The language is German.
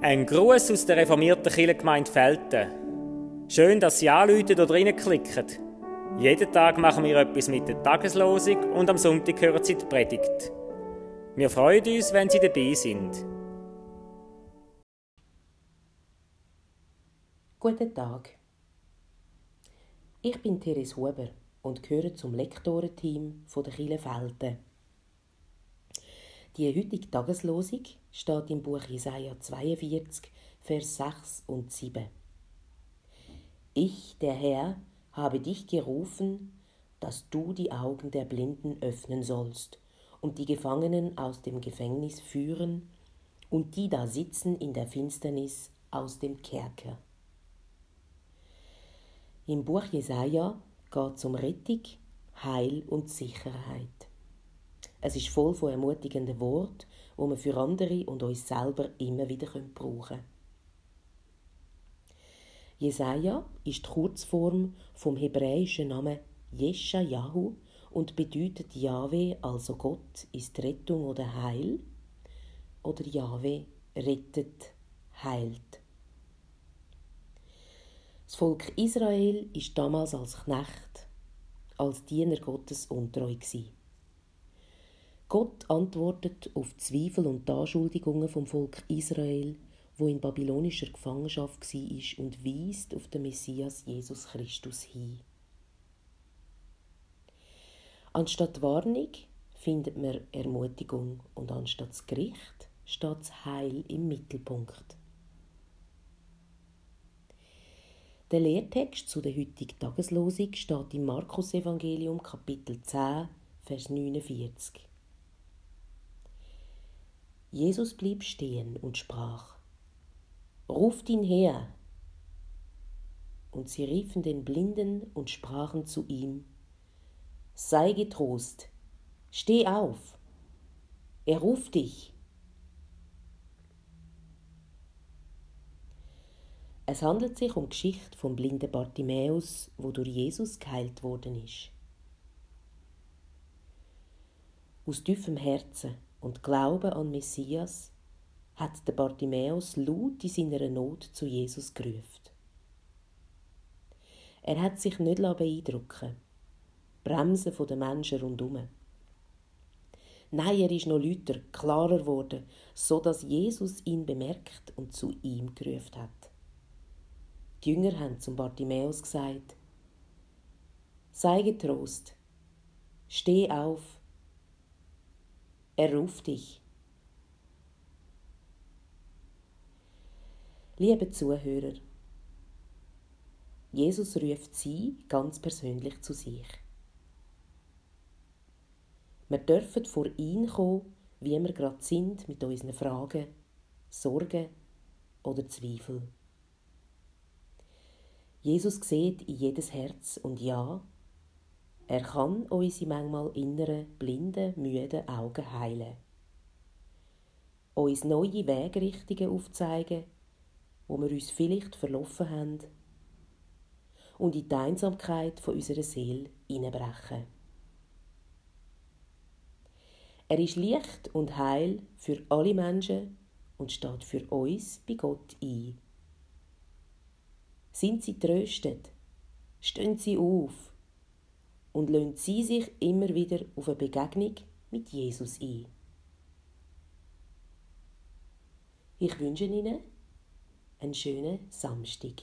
Ein Gruß aus der reformierten Kirchengemeinde Felten. Schön, dass Sie anrufen oder reinklicken. Jeden Tag machen wir etwas mit der Tageslosung und am Sonntag hören Sie die Predigt. Wir freuen uns, wenn Sie dabei sind. Guten Tag. Ich bin Therese Huber und gehöre zum Lektorenteam der Kille Felten. Die heutige Tageslosung steht im Buch Jesaja 42, Vers 6 und 7. Ich, der Herr, habe dich gerufen, dass du die Augen der Blinden öffnen sollst und die Gefangenen aus dem Gefängnis führen und die da sitzen in der Finsternis aus dem Kerker. Im Buch Jesaja geht es um Rettung, Heil und Sicherheit. Es ist voll von ermutigenden Worten, die wir für andere und uns selber immer wieder brauchen können. Jesaja ist die Kurzform vom hebräischen Namen Jeschajahu und bedeutet Jahwe, also Gott, ist Rettung oder Heil oder Jahwe rettet, heilt. Das Volk Israel ist damals als Knecht, als Diener Gottes untreu gewesen. Gott antwortet auf Zweifel und Anschuldigungen vom Volk Israel, wo in babylonischer Gefangenschaft war, und weist auf den Messias Jesus Christus hin. Anstatt Warnung findet man Ermutigung und anstatt das Gericht steht das Heil im Mittelpunkt. Der Lehrtext zu der heutigen Tageslosung steht im Markus-Evangelium Kapitel 10, Vers 49. Jesus blieb stehen und sprach, Ruft ihn her! Und sie riefen den Blinden und sprachen zu ihm, Sei getrost, steh auf, er ruft dich. Es handelt sich um die Geschichte vom blinden Bartimäus, wo durch Jesus geheilt worden ist. Aus tiefem Herzen und Glauben an Messias hat der Bartimäus laut in seiner Not zu Jesus gerufen. Er hat sich nicht beeindrucken Bremsen den Menschen rundum. Nein, er ist noch lauter, klarer geworden, so dass Jesus ihn bemerkt und zu ihm gerufen hat. Die Jünger haben zum Bartimäus gesagt: Sei getrost, steh auf, er ruft dich. Liebe Zuhörer, Jesus ruft Sie ganz persönlich zu sich. Wir dürfen vor ihn kommen, wie wir gerade sind mit unseren Fragen, Sorgen oder Zweifeln. Jesus sieht in jedes Herz und ja, er kann unsere manchmal inneren, blinden, müden Augen heilen. Uns neue Wegrichtungen aufzeigen, wo wir uns vielleicht verlaufen haben und in die Einsamkeit von unserer Seele hineinbrechen. Er ist Licht und Heil für alle Menschen und steht für uns bei Gott ein. Sind sie tröstet? Stehen sie auf? Und lassen sie sich immer wieder auf eine Begegnung mit Jesus ein. Ich wünsche Ihnen einen schönen Samstag.